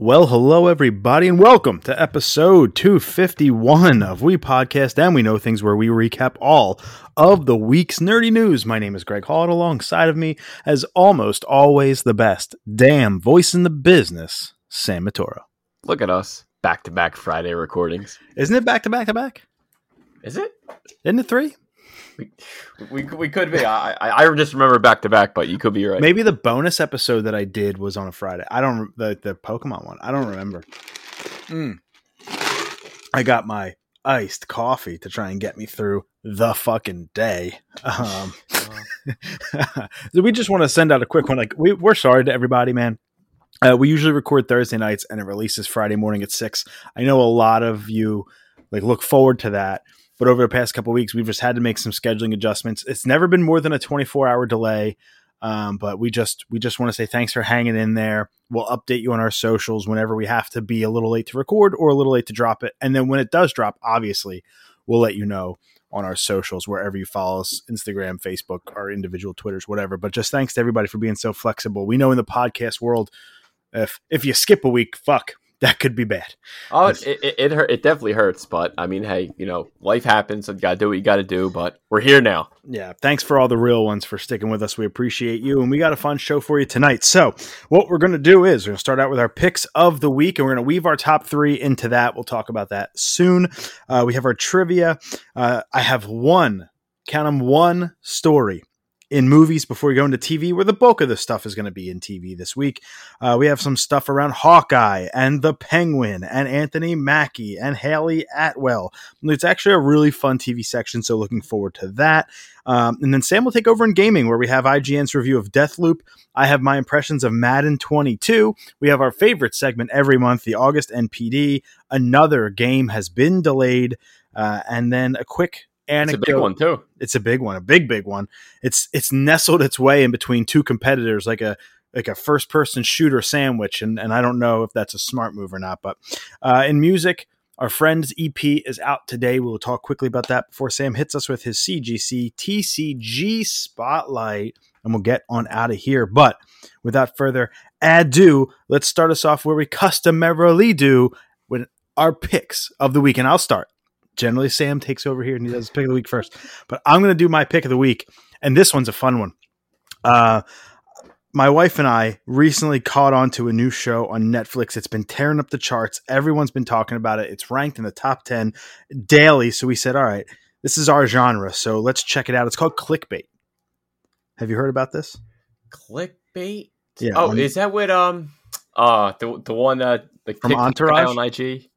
Well, hello, everybody, and welcome to episode 251 of We Podcast and We Know Things, where we recap all of the week's nerdy news. My name is Greg Hall, and alongside of me, as almost always, the best damn voice in the business, Sam Matoro. Look at us, back to back Friday recordings. Isn't it back to back to back? Is it? Isn't it three? We, we, we could be. I, I I just remember back to back, but you could be right. Maybe the bonus episode that I did was on a Friday. I don't the the Pokemon one. I don't remember. Mm. I got my iced coffee to try and get me through the fucking day. Um, so we just want to send out a quick one. Like we, we're sorry to everybody, man. Uh, we usually record Thursday nights and it releases Friday morning at six. I know a lot of you like look forward to that. But over the past couple weeks, we've just had to make some scheduling adjustments. It's never been more than a 24 hour delay. Um, but we just we just want to say thanks for hanging in there. We'll update you on our socials whenever we have to be a little late to record or a little late to drop it. And then when it does drop, obviously, we'll let you know on our socials wherever you follow us Instagram, Facebook, our individual Twitters, whatever. But just thanks to everybody for being so flexible. We know in the podcast world, if if you skip a week, fuck, that could be bad. Oh, it it, it, hurt, it definitely hurts, but I mean, hey, you know, life happens. You got to do what you got to do. But we're here now. Yeah, thanks for all the real ones for sticking with us. We appreciate you, and we got a fun show for you tonight. So, what we're going to do is we're going to start out with our picks of the week, and we're going to weave our top three into that. We'll talk about that soon. Uh, we have our trivia. Uh, I have one, count them, one story in movies before we go into TV, where the bulk of the stuff is going to be in TV this week. Uh, we have some stuff around Hawkeye and the Penguin and Anthony Mackie and Hayley Atwell. It's actually a really fun TV section, so looking forward to that. Um, and then Sam will take over in gaming, where we have IGN's review of Deathloop. I have my impressions of Madden 22. We have our favorite segment every month, the August NPD. Another game has been delayed. Uh, and then a quick anecdote. It's a big one too. It's a big one, a big big one. It's it's nestled its way in between two competitors, like a like a first person shooter sandwich, and and I don't know if that's a smart move or not. But uh, in music, our friend's EP is out today. We will talk quickly about that before Sam hits us with his CGC TCG spotlight, and we'll get on out of here. But without further ado, let's start us off where we customarily do with our picks of the week, and I'll start generally Sam takes over here and he does his pick of the week first. But I'm going to do my pick of the week, and this one's a fun one. Uh, my wife and I recently caught on to a new show on Netflix. It's been tearing up the charts. Everyone's been talking about it. It's ranked in the top 10 daily. So we said, all right, this is our genre. So let's check it out. It's called Clickbait. Have you heard about this? Clickbait? Yeah. Oh, is that what, um, uh, the, the one, uh, the from Entourage on IG?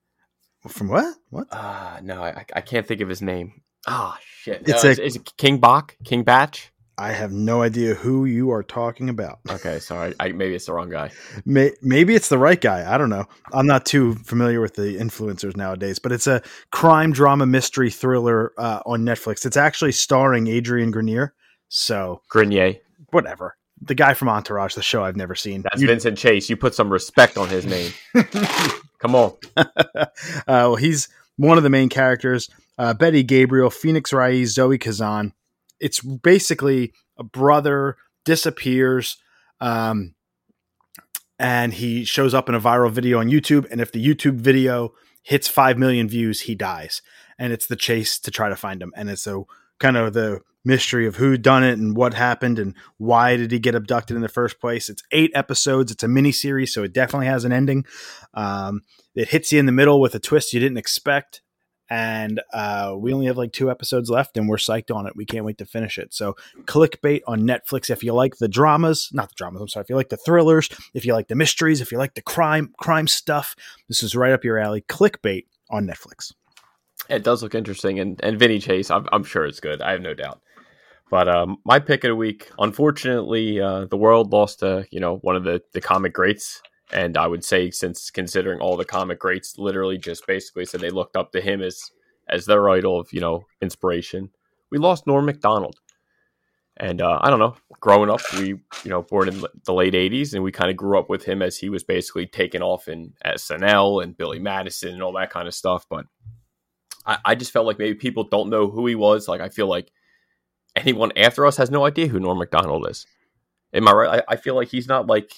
From what? What? Ah, uh, no, I, I can't think of his name. Ah, oh, shit. It's no, a, is, is, it King Bach? King Batch? I have no idea who you are talking about. Okay, sorry. I, maybe it's the wrong guy. May, maybe it's the right guy. I don't know. I'm not too familiar with the influencers nowadays, but it's a crime drama mystery thriller uh, on Netflix. It's actually starring Adrian Grenier. So Grenier, whatever. The guy from Entourage, the show I've never seen. That's you, Vincent Chase. You put some respect on his name. Come on. uh, well, he's one of the main characters. Uh, Betty Gabriel, Phoenix Raei, Zoe Kazan. It's basically a brother disappears, um, and he shows up in a viral video on YouTube. And if the YouTube video hits five million views, he dies. And it's the chase to try to find him. And it's a kind of the mystery of who done it and what happened and why did he get abducted in the first place. It's eight episodes. It's a mini series, so it definitely has an ending. Um, it hits you in the middle with a twist you didn't expect. And uh, we only have like two episodes left, and we're psyched on it. We can't wait to finish it. So, clickbait on Netflix. If you like the dramas, not the dramas. I'm sorry. If you like the thrillers, if you like the mysteries, if you like the crime crime stuff, this is right up your alley. Clickbait on Netflix. It does look interesting, and and Vinny Chase, I'm, I'm sure it's good. I have no doubt. But um, my pick of the week, unfortunately, uh, the world lost to you know one of the the comic greats, and I would say since considering all the comic greats, literally just basically said they looked up to him as as their idol of you know inspiration. We lost Norm Macdonald, and uh, I don't know. Growing up, we you know born in the late '80s, and we kind of grew up with him as he was basically taken off in SNL and Billy Madison and all that kind of stuff. But I, I just felt like maybe people don't know who he was. Like I feel like anyone after us has no idea who Norm Macdonald is. Am I right? I, I feel like he's not like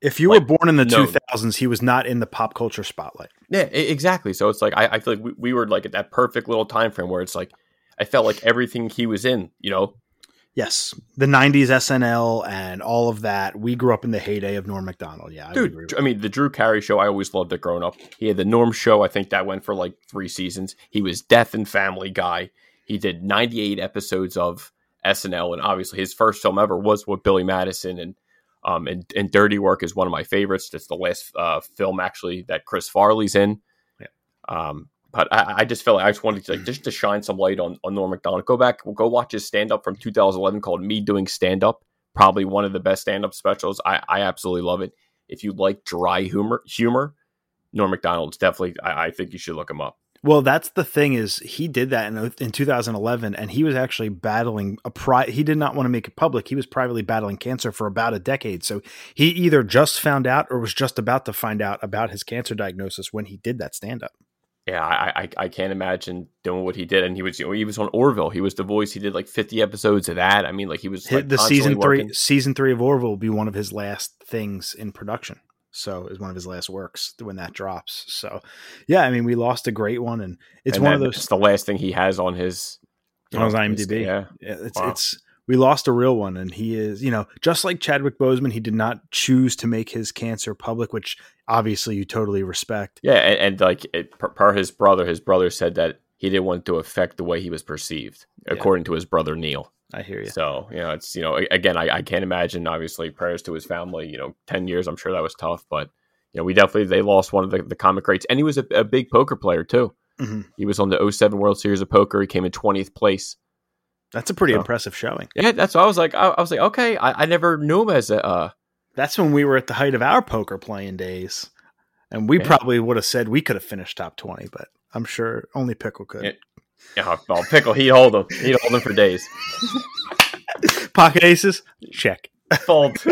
If you Like, were born in the known. 2000s, he was not in the pop culture spotlight. Yeah, exactly. So it's like I, I feel like we, we were like at that perfect little time frame where it's like I felt like everything he was in, you know, Yes, the '90s SNL and all of that. We grew up in the heyday of Norm Macdonald. Yeah, I dude. with I mean, the Drew Carey show. I always loved it growing up. He had the Norm show. I think that went for like three seasons. He was Death and Family Guy. He did 98 episodes of SNL, and obviously his first film ever was with Billy Madison, and um, and, and Dirty Work is one of my favorites. That's the last uh, film actually that Chris Farley's in. Yeah. Um, but I, I just felt like I just wanted to like just to shine some light on on Norm Macdonald. Go back, go watch his stand up from 2011 called Me Doing Stand Up. Probably one of the best stand up specials. I, I absolutely love it. If you like dry humor, humor, Norm Macdonald's definitely. I, I think you should look him up. Well, that's the thing is he did that in, in 2011, and he was actually battling a pri. He did not want to make it public. He was privately battling cancer for about a decade. So he either just found out or was just about to find out about his cancer diagnosis when he did that stand up. Yeah, I, I I can't imagine doing what he did, and he was he was on Orville. He was the voice. He did like 50 episodes of that. I mean, like he was like, the season three working. season three of Orville will be one of his last things in production. So is one of his last works when that drops. So yeah, I mean we lost a great one, and it's And one of those It's the last thing he has on his on his IMDb. Yeah, Yeah, it's Wow. it's we lost a real one, and he is you know just like Chadwick Boseman, he did not choose to make his cancer public, which obviously you totally respect. yeah, and, and like it, per, per his brother, his brother said that he didn't want to affect the way he was perceived, Yeah. according to his brother Neil. I hear you. So you know, it's you know, again, I, I can't imagine. Obviously, prayers to his family. You know, ten years. I'm sure that was tough, but you know, we definitely they lost one of the, the comic greats, and he was a, a big poker player too. Mhm. He was on the 07 World Series of Poker. He came in 20th place. That's a pretty So- impressive showing. Yeah, that's what I was like. I, I was like, okay, I, I never knew him as a. Uh, That's when we were at the height of our poker playing days, and we Yeah. probably would have said we could have finished top twenty, but I'm sure only Pickle could. Yeah. Yeah, well, pickle. He'd hold him. He'd hold him for days. Pocket aces, check. Fold.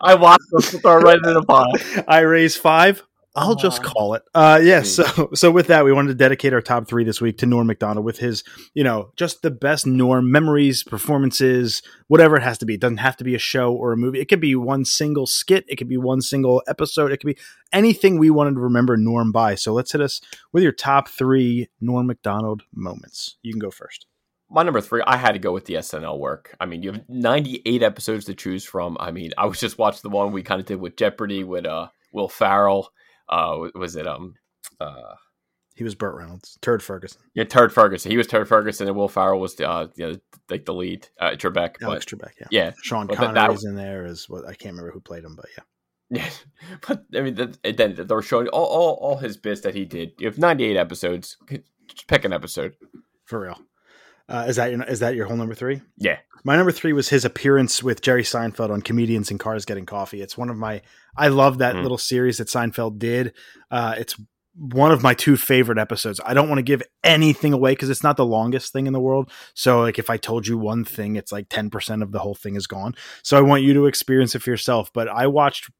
I watched him throw right into the pot. I raise five. I'll just call it. Uh, yes. hmm. so, so with that, we wanted to dedicate our top three this week to Norm Macdonald with his, you know, just the best Norm memories, performances, whatever it has to be. It doesn't have to be a show or a movie. It could be one single skit. It could be one single episode. It could be anything we wanted to remember Norm by. So let's hit us with your top three Norm Macdonald moments. You can go first. My number three, I had to go with the SNL work. I mean, you have 98 episodes to choose from. I mean, I was just watching the one we kind of did with Jeopardy with uh, Will Ferrell. Uh, was it um, uh, He was Burt Reynolds, Turd Ferguson, yeah, Turd Ferguson. He was Turd Ferguson, and Will Ferrell was the uh, you know, like the lead, uh, Trebek. Alex But Trebek. Yeah. yeah, Sean that- Connery's that- in there as what I can't remember who played him, but yeah. Yeah, but I mean, the, then they were showing all, all all his bits that he did. You have ninety eight episodes. Just pick an episode. For real. Uh, is that your, is that your whole number three? Yeah, My number three was his appearance with Jerry Seinfeld on Comedians in Cars Getting Coffee. It's one of my I love that Mm. little series that Seinfeld did. Uh, it's one of my two favorite episodes. I don't want to give anything away because it's not the longest thing in the world. So like if I told you one thing, it's like ten percent of the whole thing is gone. So I want you to experience it for yourself. But I watched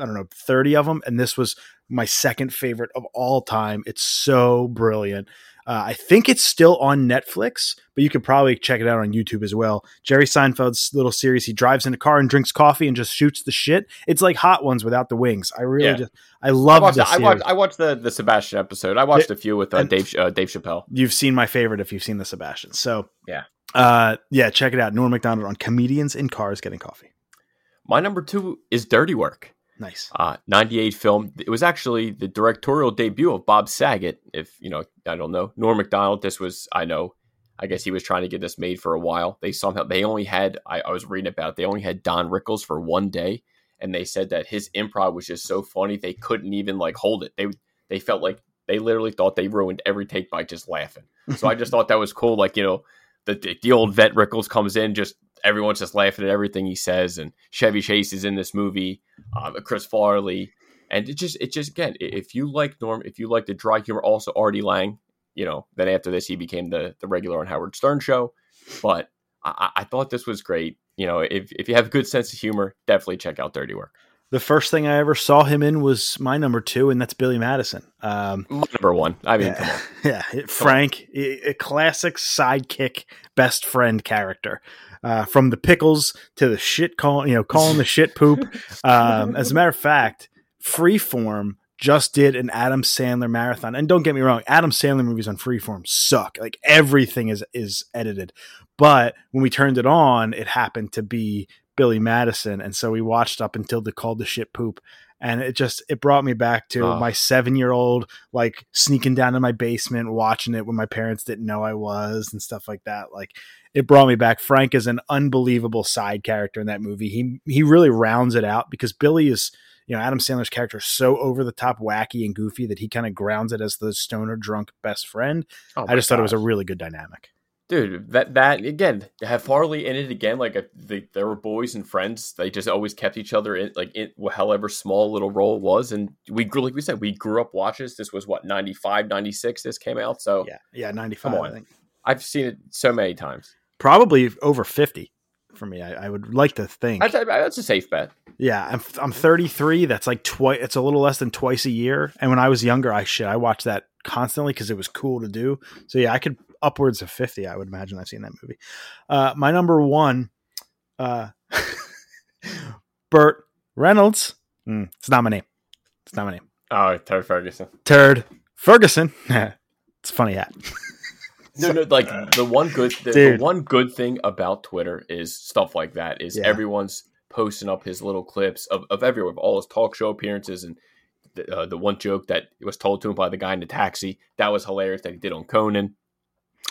I don't know, 30 of them. And this was my second favorite of all time. It's so brilliant. Uh, I think it's still on Netflix, but you could probably check it out on YouTube as well. Jerry Seinfeld's little series. He drives in a car and drinks coffee and just shoots the shit. It's like Hot Ones without the wings. I really Yeah. just, I I love watched. the I watched. I watched the the Sebastian episode. I watched Yeah, a few with uh, Dave uh, Dave Chappelle. You've seen my favorite if you've seen the Sebastian. So Yeah. uh, yeah, check it out. Norm Macdonald on Comedians in Cars Getting Coffee. My number two is Dirty Work. Nice. Uh, 98 film. It was actually the directorial debut of Bob Saget. If you know, I don't know Norm Macdonald. This was I know. I guess he was trying to get this made for a while. They somehow they only had. I, I was reading about it. They only had Don Rickles for one day, and they said that his improv was just so funny they couldn't even like hold it. They they felt like they literally thought they ruined every take by just laughing. So I just thought that was cool. Like you know, the the, the old vet Rickles comes in, just everyone's just laughing at everything he says, and Chevy Chase is in this movie, um, Chris Farley, and it just it just again, if you like Norm, if you like the dry humor, also Artie Lange, you know, then after this he became the the regular on Howard Stern show, but I, I thought this was great. You know, if if you have a good sense of humor, definitely check out Dirty Work. The first thing I ever saw him in was my number two, and that's Billy Madison. Um, number one. I mean, yeah, it- Frank, a classic sidekick, best friend character. Uh, from the pickles to the shit calling, you know, calling the shit poop. Um, as a matter of fact, Freeform just did an Adam Sandler marathon. And don't get me wrong, Adam Sandler movies on Freeform suck. Like everything is is edited. But when we turned it on, it happened to be Billy Madison, and so we watched up until they called the shit poop. And it just it brought me back to Oh. my seven year old like sneaking down to my basement watching it when my parents didn't know I was and stuff like that. Like it brought me back. Frank is an unbelievable side character in that movie. He he really rounds it out because Billy is you know Adam Sandler's character is so over the top wacky and goofy that he kind of grounds it as the stoner drunk best friend. Oh I just thought it was a really good dynamic. dude. That that again, have Farley in it again. Like a, they, they were boys and friends. They just always kept each other in, like in however small little role it was. And we grew, like we said, we grew up watches. this. Was what 95, 96 This came out. So Yeah, yeah, ninety five. Come on. I think I've seen it so many times. Probably over fifty for me. I, I would like to think. I, I, that's a safe bet. Yeah, I'm I'm 33. That's like twice. It's a little less than twice a year. And when I was younger, I shit, I watched that constantly because it was cool to do. So yeah, I could upwards of 50. I would imagine I've seen that movie. Uh, my number one, uh, Burt Reynolds. Mm, it's not my name. It's not my name. Oh, Terry Ferguson. Turd Ferguson. it's a funny hat. No, no, like the one good, the, the one good thing about Twitter is stuff like that. Is Yeah. everyone's posting up his little clips of, of everywhere, of all his talk show appearances, and the, uh, the one joke that was told to him by the guy in the taxi that was hilarious that he did on Conan.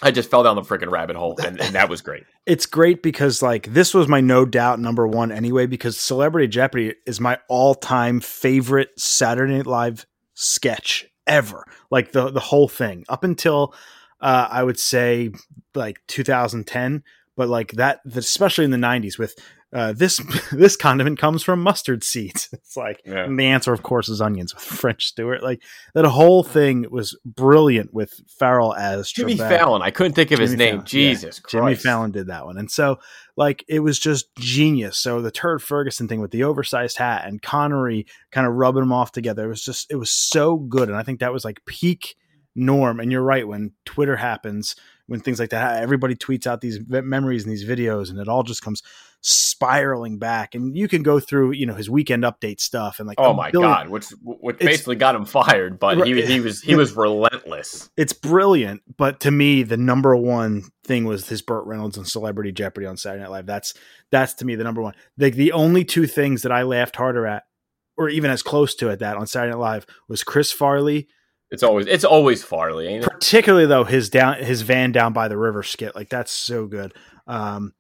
I just fell down the freaking rabbit hole, and, and that was great. it's great because like this was my no doubt number one anyway because celebrity jeopardy is my all-time favorite saturday night live sketch ever like the the whole thing up until uh i would say like 2010 but like that especially in the 90s with uh, this this condiment comes from mustard seeds. It's like Yeah. the answer, of course, is onions with French Stewart. Like that whole thing was brilliant with Ferrell as Jimmy Trebek. Fallon. I couldn't think of his name. Fallon, Jesus Christ. Jimmy Fallon did that one. And so like it was just genius. So the Turd Ferguson thing with the oversized hat and Connery kind of rubbing them off together. It was just it was so good. And I think that was like peak norm. And you're right, when Twitter happens, when things like that, everybody tweets out these v- memories and these videos, and it all just comes spiraling back. And you can go through, you know, his weekend update stuff and like Oh my billion- god, which which basically got him fired, but he, he was he was relentless. it's brilliant, but to me, the number one thing was his Burt Reynolds and Celebrity Jeopardy on Saturday Night Live. That's that's to me the number one. Like the only two things that I laughed harder at, or even as close to it, that on Saturday Night Live was Chris Farley, It's always it's always Farley, particularly though his down his van down by the river skit. Like that's so good. Um,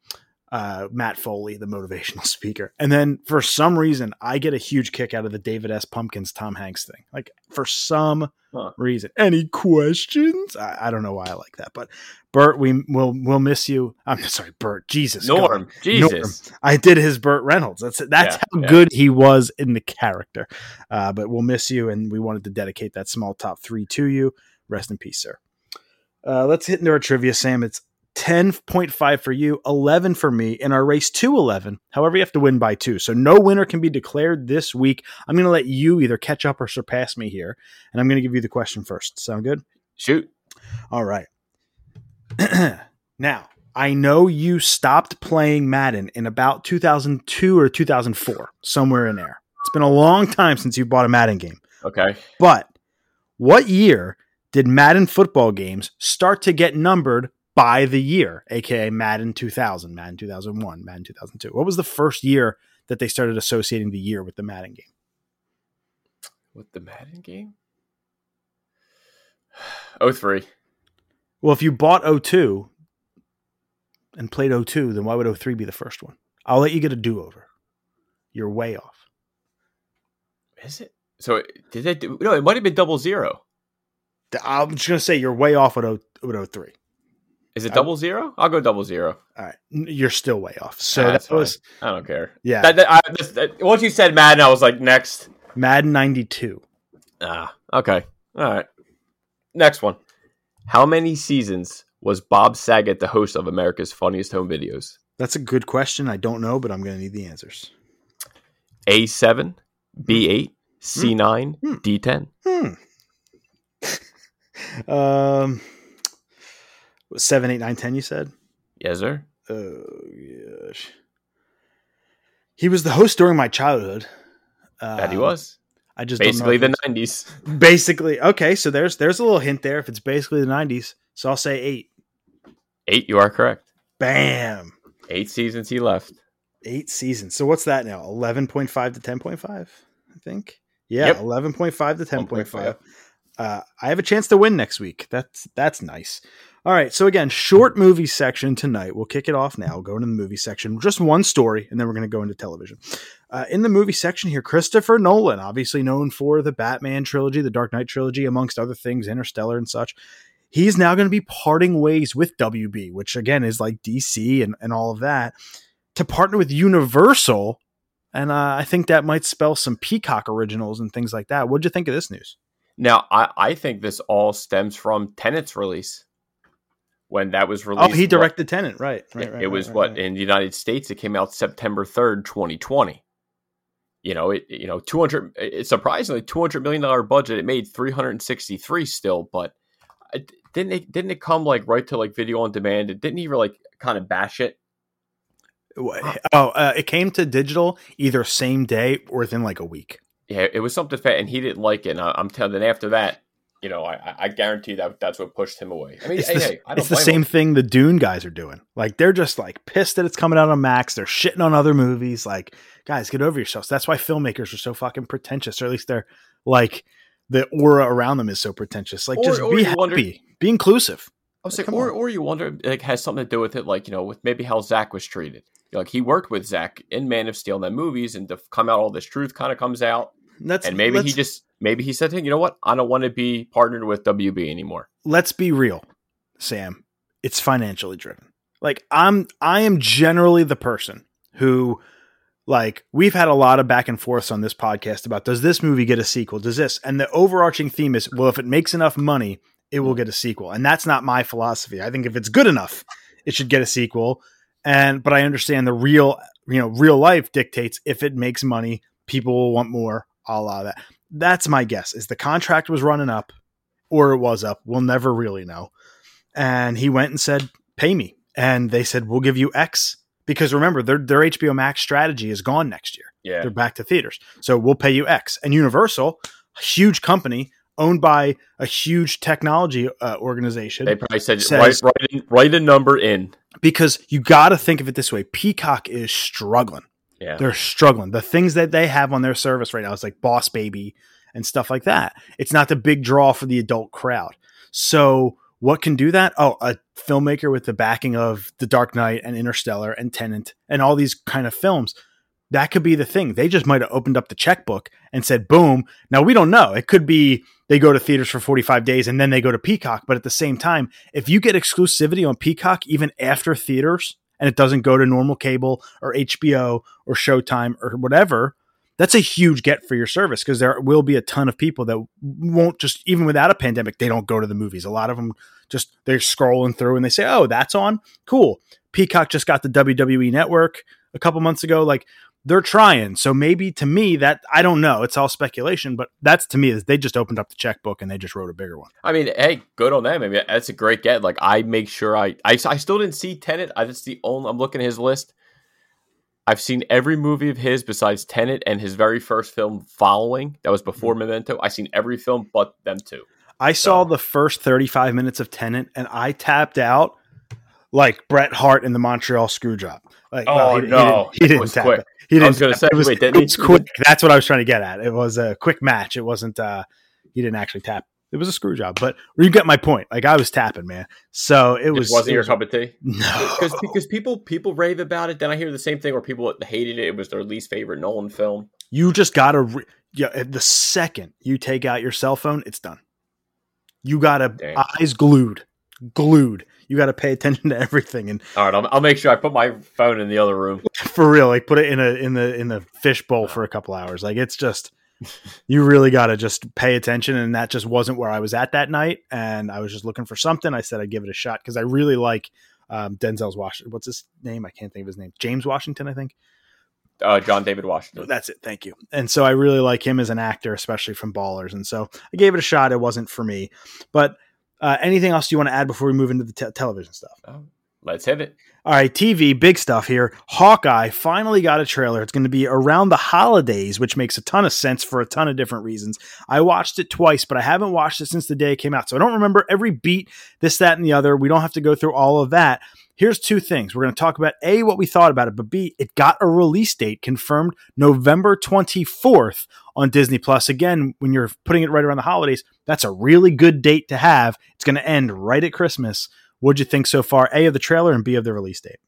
uh, Matt Foley, the motivational speaker, and then for some reason, I get a huge kick out of the David S. Pumpkins Tom Hanks thing. Like for some Huh. reason. Any questions? I, I don't know why I like that, but Bert, we will we'll miss you. I'm sorry, Bert. Jesus, God. Norm, Jesus. I did his Burt Reynolds. That's that's Yeah, how yeah. good he was in the character. Uh, but we'll miss you, and we wanted to dedicate that small top three to you. Rest in peace, sir. Uh, let's hit into our trivia, Sam. It's ten point five for you, eleven for me in our race to eleven. However, you have to win by two, so no winner can be declared this week. I'm going to let you either catch up or surpass me here, and I'm going to give you the question first. Sound good? Shoot. All right. now, I know you stopped playing Madden in about 2002 or 2004, somewhere in there. It's been a long time since you bought a Madden game. Okay. But what year did Madden football games start to get numbered by the year, aka Madden 2000, Madden 2001, Madden 2002? What was the first year that they started associating the year with the Madden game? With the Madden game? Oh three. Well, if you bought 02 and played 02, then why would 03 be the first one? I'll let you get a do over. You're way off. Is it? So did they do no, it might have been double zero. I'm just going to say you're way off with, 0, with 03. Is it double zero? I'll go double zero. All right. You're still way off. So Ah, that's that was, I don't care. yeah, That, that, I, this, that, once you said Madden, I was like, next. Madden 92. Ah, okay. All right. Next one. How many seasons was Bob Saget the host of America's Funniest Home Videos? That's a good question. I don't know, but I'm going to need the answers. A7, B8, C9, Hmm. D10. Hmm. um, seven, eight, nine, ten. You said. Yes, sir. Oh gosh. He was the host during my childhood. that he Um, was I just don't know basically the nineties. basically okay. So there's there's a little hint there. If it's basically the '90s, so I'll say eight. Eight, you are correct. Bam, Eight seasons he left. eight seasons. So what's that now? Eleven point five to ten point five. I think. Yeah, Yep. eleven point five to ten point five. Uh, I have a chance to win next week. That's that's nice. All right. So again, short movie section tonight. We'll kick it off now. We'll Go into the movie section. Just one story, and then we're going to go into television. Uh, in the movie section here, Christopher Nolan, obviously known for the Batman trilogy, the Dark Knight trilogy, amongst other things, Interstellar and such. He's now going to be parting ways with WB, which again is like DC and, and all of that, to partner with Universal. And uh, I think that might spell some Peacock originals and things like that. What'd you think of this news? Now, I, I think this all stems from Tenet's release. When that was released. Oh, he what- directed Tenet, right? it, right, right it was right, what right. in the United States it came out September third, twenty twenty. You know, it you know two hundred. It's surprisingly two hundred million dollar budget. It made three hundred and sixty three still, but it, didn't it didn't it come like right to like video on demand? It didn't even like kind of bash it. Oh, uh, it came to digital either same day or within like a week. Yeah, it was something fat, and he didn't like it. And I, I'm telling. Then after that, you know, I, I- I guarantee that that's what pushed him away. I mean, It's hey, the, hey, I don't it's the same him. thing the Dune guys are doing. Like they're just like pissed that it's coming out on Max. They're shitting on other movies. Like, guys, get over yourselves. That's why filmmakers are so fucking pretentious, or at least they're like the aura around them is so pretentious. Like, Or- just or be happy, wonder- be inclusive. I was like, Come or, on. or you wonder, like, has something to do with it, like, you know, with maybe how Zach was treated. Like, he worked with Zach in Man of Steel and then movies, and to come out, all this truth kind of comes out. Let's And maybe he just, maybe he said, hey, you know what? I don't want to be partnered with WB anymore. let's be real, Sam. It's financially driven. Like I'm I am generally the person who like we've had a lot of back and forths on this podcast about does this movie get a sequel? Does this? And the overarching theme is well if it makes enough money, it will get a sequel. And that's not my philosophy. I think if it's good enough, it should get a sequel. And but I understand the real, you know, real life dictates if it makes money, people will want more. I'll allow that. That's my guess. Is the contract was running up or it was up. We'll never really know. And he went and said, "Pay me." And they said, "We'll give you X." Because remember, their their HBO Max strategy is gone next year. Yeah. They're back to theaters. So we'll pay you X. And Universal, a huge company owned by a huge technology uh, organization, They probably said, Says- write, write, in, write a number in. because you got to think of it this way: Peacock is struggling. Yeah. They're struggling. The things that they have on their service right now is like Boss Baby and stuff like that. It's not the big draw for the adult crowd. So what can do that? Oh, a filmmaker with the backing of The Dark Knight and Interstellar and Tenet and all these kind of films. That could be the thing. They just might have opened up the checkbook and said, boom. Now we don't know. It could be they go to theaters for 45 days and then they go to Peacock. But at the same time, if you get exclusivity on Peacock, even after theaters, and it doesn't go to normal cable or HBO or Showtime or whatever, that's a huge get for your service because there will be a ton of people that won't just even without a pandemic they don't go to the movies. A lot of them just they're scrolling through and they say, "Oh, that's on. Cool." Peacock just got the WWE network a couple months ago. Like they're trying. So maybe to me that I don't know. It's all speculation, but that's to me is they just opened up the checkbook and they just wrote a bigger one. I mean, hey, good on them. I mean, that's a great get. Like, I make sure I, I, I still didn't see Tenet. I just the only, I'm looking at his list. I've seen every movie of his besides Tenet and his very first film following. That was before Mm-hmm. Memento. I've seen every film but them two. I saw the first 35 minutes of Tenet and I tapped out like Bret Hart in the Montreal Screwjob. Like, Oh, he, no. he didn't, he didn't was tap quick. it. He didn't. I was gonna say, it. was, wait, it was quick. That's what I was trying to get at. It was a quick match. It wasn't. uh He didn't actually tap. It was a screw job, but you get my point. Like I was tapping, man. So it It was. wasn't it your cup of tea. No, Because because people people rave about it. Then I hear the same thing where people hated it. It was their least favorite Nolan film. you just gotta. Re- yeah, the second you take out your cell phone, it's done. You gotta Damn. eyes glued, glued. You gotta pay attention to everything, and All right, I'll, I'll make sure I put my phone in the other room. for real, like put it in a in the in the fish bowl for a couple hours. Like it's just you really got to just pay attention, and that just wasn't where I was at that night. And I was just looking for something. I said I'd give it a shot because I really like um, Denzel's Washington. What's his name? I can't think of his name. James Washington, I think. Uh, John David Washington. That's it. Thank you. And so I really like him as an actor, especially from Ballers. And so I gave it a shot. It wasn't for me, but. Uh, anything else you want to add before we move into the te- television stuff? Oh, Let's hit it. All right, TV, big stuff here. Hawkeye finally got a trailer. It's going to be around the holidays, which makes a ton of sense for a ton of different reasons. I watched it twice, but I haven't watched it since the day it came out. So I don't remember every beat, this, that, and the other. We don't have to go through all of that. Here's two things. We're going to talk about A, what we thought about it, but B, it got a release date confirmed November 24th on Disney Plus. Again, when you're putting it right around the holidays, that's a really good date to have. It's going to end right at Christmas. What'd you think so far? A of the trailer and B of the release date.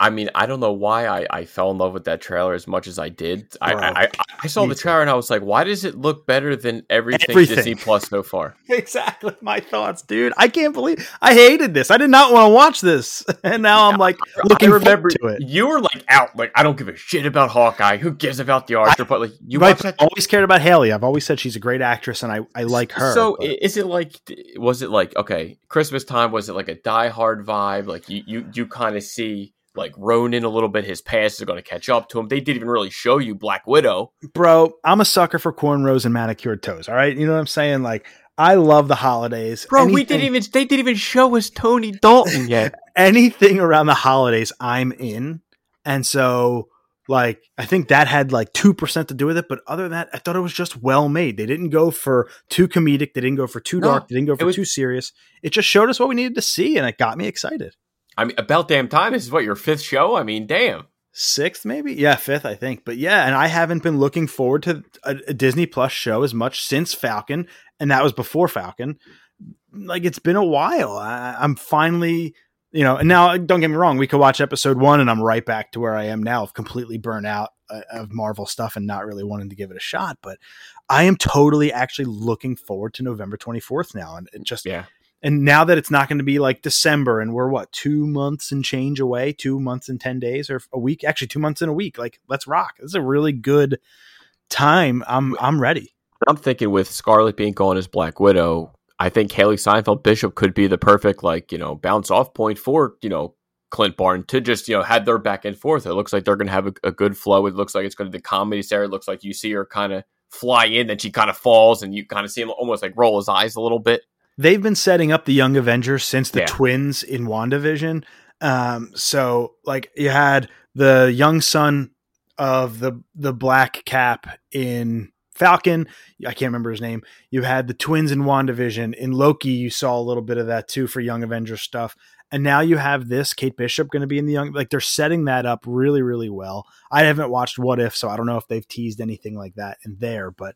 I mean, I don't know why I, I fell in love with that trailer as much as I did. I, I, I, I saw the trailer and I was like, why does it look better than everything, Everything. Disney Plus so far? Exactly my thoughts, dude. I can't believe I hated this. I did not want to watch this, and now I'm like looking I remember to it. you were like out, like I don't give a shit about Hawkeye. Who gives about the Archer? But like you Right. I've always cared about Hailee. I've always said she's a great actress, and I, I like her. So but- is it like? Was it like okay? Christmas time was it like a Die Hard vibe? Like you you you kind of see like Ronin a little bit. His past is going to catch up to him. They didn't even really show you Black Widow. bro, I'm a sucker for cornrows and manicured toes. All right, you know what I'm saying? Like I love the holidays, Bro, we didn't even they didn't even show us Tony Dalton yet. anything around the holidays. I'm in, and so like I think that had like two percent to do with it. But other than that, I thought it was just well made. They didn't go for too comedic. They didn't go for too No, dark. They didn't go for was- too serious. It just showed us what we needed to see, and it got me excited. I mean, about damn time. This is what your fifth show. I mean, damn. sixth maybe yeah fifth i think but yeah and i haven't been looking forward to a, a disney plus show as much since falcon and that was before falcon like it's been a while I, i'm finally you know and now don't get me wrong we could watch episode one and i'm right back to where i am now of completely burnt out uh, of marvel stuff and not really wanting to give it a shot but i am totally actually looking forward to november 24th now and it just Yeah. And now that it's not going to be like December and we're what two months and change away, two months and ten days or a week, actually two months and a week. Like let's rock. This is a really good time. I'm I'm ready. I'm thinking with Scarlet being gone as Black Widow, I think Hailee Steinfeld Bishop could be the perfect like you know bounce off point for you know Clint Barton to just you know have their back and forth. It looks like they're going to have a, a good flow. It looks like it's going to be the comedy there. It looks like you see her kind of fly in, then she kind of falls, and you kind of see him almost like roll his eyes a little bit. They've been setting up the Young Avengers since the Yeah. twins in WandaVision. Um, so like you had the young son of the the Black Cap in Falcon. I can't remember his name. You had the twins in WandaVision. In Loki, you saw a little bit of that too for Young Avengers stuff. And now you have this Kate Bishop going to be in the young. Like they're setting that up really, really well. I haven't watched What If, so I don't know if they've teased anything like that in there. But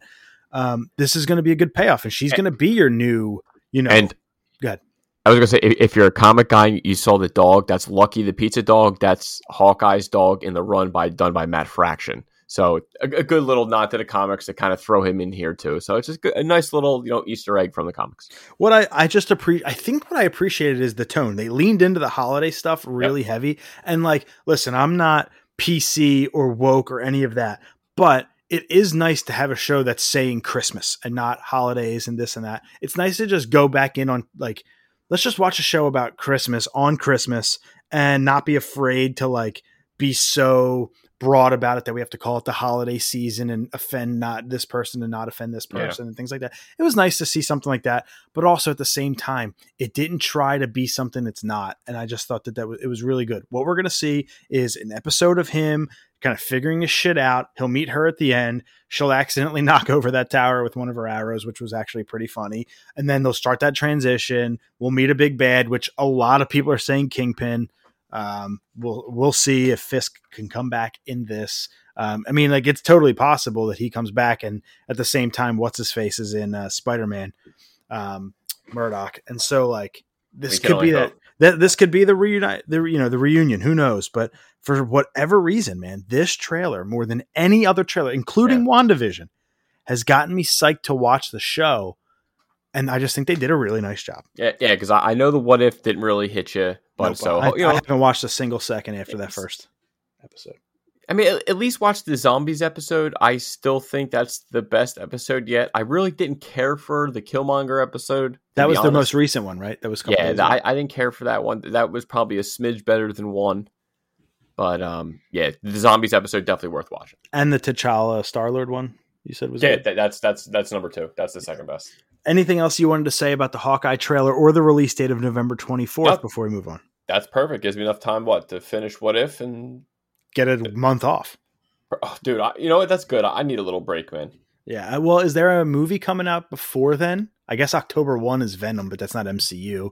um, this is going to be a good payoff, and she's going to be your new, you know. And good. I was gonna say, if, if you're a comic guy, you saw the dog. That's Lucky the pizza dog. That's Hawkeye's dog in the run by done by Matt Fraction. So a, a good little nod to the comics to kind of throw him in here too. So it's just good, a nice little you know Easter egg from the comics. What I, I just appreciate, I think what I appreciated is the tone. They leaned into the holiday stuff really heavy. And like, listen, I'm not PC or woke or any of that, but it is nice to have a show that's saying Christmas and not holidays and this and that. It's nice to just go back in on like, let's just watch a show about Christmas on Christmas and not be afraid to like be so broad about it that we have to call it the holiday season and offend not this person and not offend this Yeah. person and things like that. It was nice to see something like that, but also at the same time, it didn't try to be something it's not. And I just thought that that was, it was really good. What we're going to see is an episode of him kind of figuring his shit out. He'll meet her at the end. She'll accidentally knock over that tower with one of her arrows, which was actually pretty funny. And then they'll start that transition. We'll meet a big bad, which a lot of people are saying Kingpin. Um, we'll we'll see if Fisk can come back in this. Um, I mean, like it's totally possible that he comes back, and at the same time, what's his face is in uh, Spider Man, um, Murdock, and so like this could be hope. that this could be the reunite the you know the reunion. Who knows? But for whatever reason, man, this trailer more than any other trailer, including WandaVision, has gotten me psyched to watch the show. And I just think they did a really nice job. Yeah, yeah, because I, I know the what if didn't really hit you, but so I, you I haven't watched a single second after that first episode. I mean, at, at least watch the zombies episode. I still think that's the best episode yet. I really didn't care for the Killmonger episode. That was the most recent one, right? That was yeah. I, I didn't care for that one. That was probably a smidge better than one. But um, yeah, the zombies episode definitely worth watching. and the T'Challa Star Lord one you said was Yeah, good. that, that's that's that's number two. That's the second best. Anything else you wanted to say about the Hawkeye trailer or the release date of November twenty fourth Nope. before we move on? That's perfect. Gives me enough time. What to finish? What if and Get a month off. oh, dude, I, you know what? That's good. I, I need a little break, man. Yeah. Well, is there a movie coming out before then? I guess October 1 is Venom, but that's not MCU.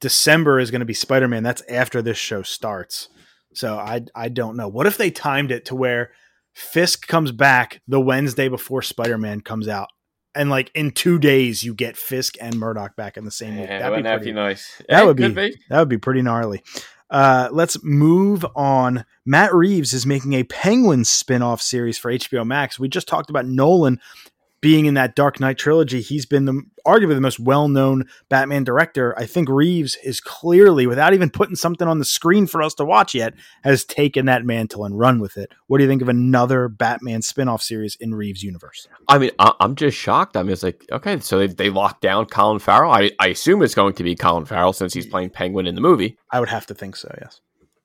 December is going to be Spider Man. That's after this show starts. So I I don't know. What if they timed it to where Fisk comes back the Wednesday before Spider Man comes out? And like in two days, you get Fisk and Murdock back in the same. Yeah, That'd be wouldn't that pretty- be nice? That Eh, would could be, that would be pretty gnarly. Uh, let's move on. Matt Reeves is making a Penguin spin-off series for HBO Max. We just talked about Nolan being in that Dark Knight trilogy. He's been the arguably the most well-known Batman director. I think Reeves is clearly, without even putting something on the screen for us to watch yet, has taken that mantle and run with it. What do you think of another Batman spin-off series in Reeves' universe? I mean, I, I'm just shocked. I mean, it's like, okay, so they, they locked down Colin Farrell. I, I assume it's going to be Colin Farrell since he's playing Penguin in the movie. I would have to think so. Yes.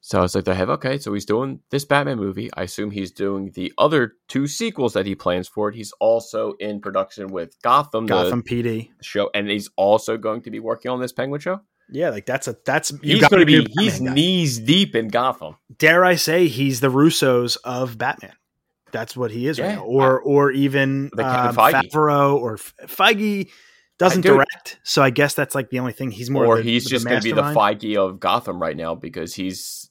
So it's like they have, okay, so he's doing this Batman movie. I assume he's doing the other two sequels that he plans for it. He's also in production with Gotham, Gotham PD. show, and he's also going to be working on this Penguin show. Yeah, like that's a that's you He's going to be, he's guy. knees deep in Gotham. dare I say he's the Russos of Batman. That's what he is right Yeah. now. Or or even um, Feige. Favreau or Feige doesn't do- direct, so I guess that's like the only thing. He's more or the- he's just going to be the. Feige of Gotham right now because he's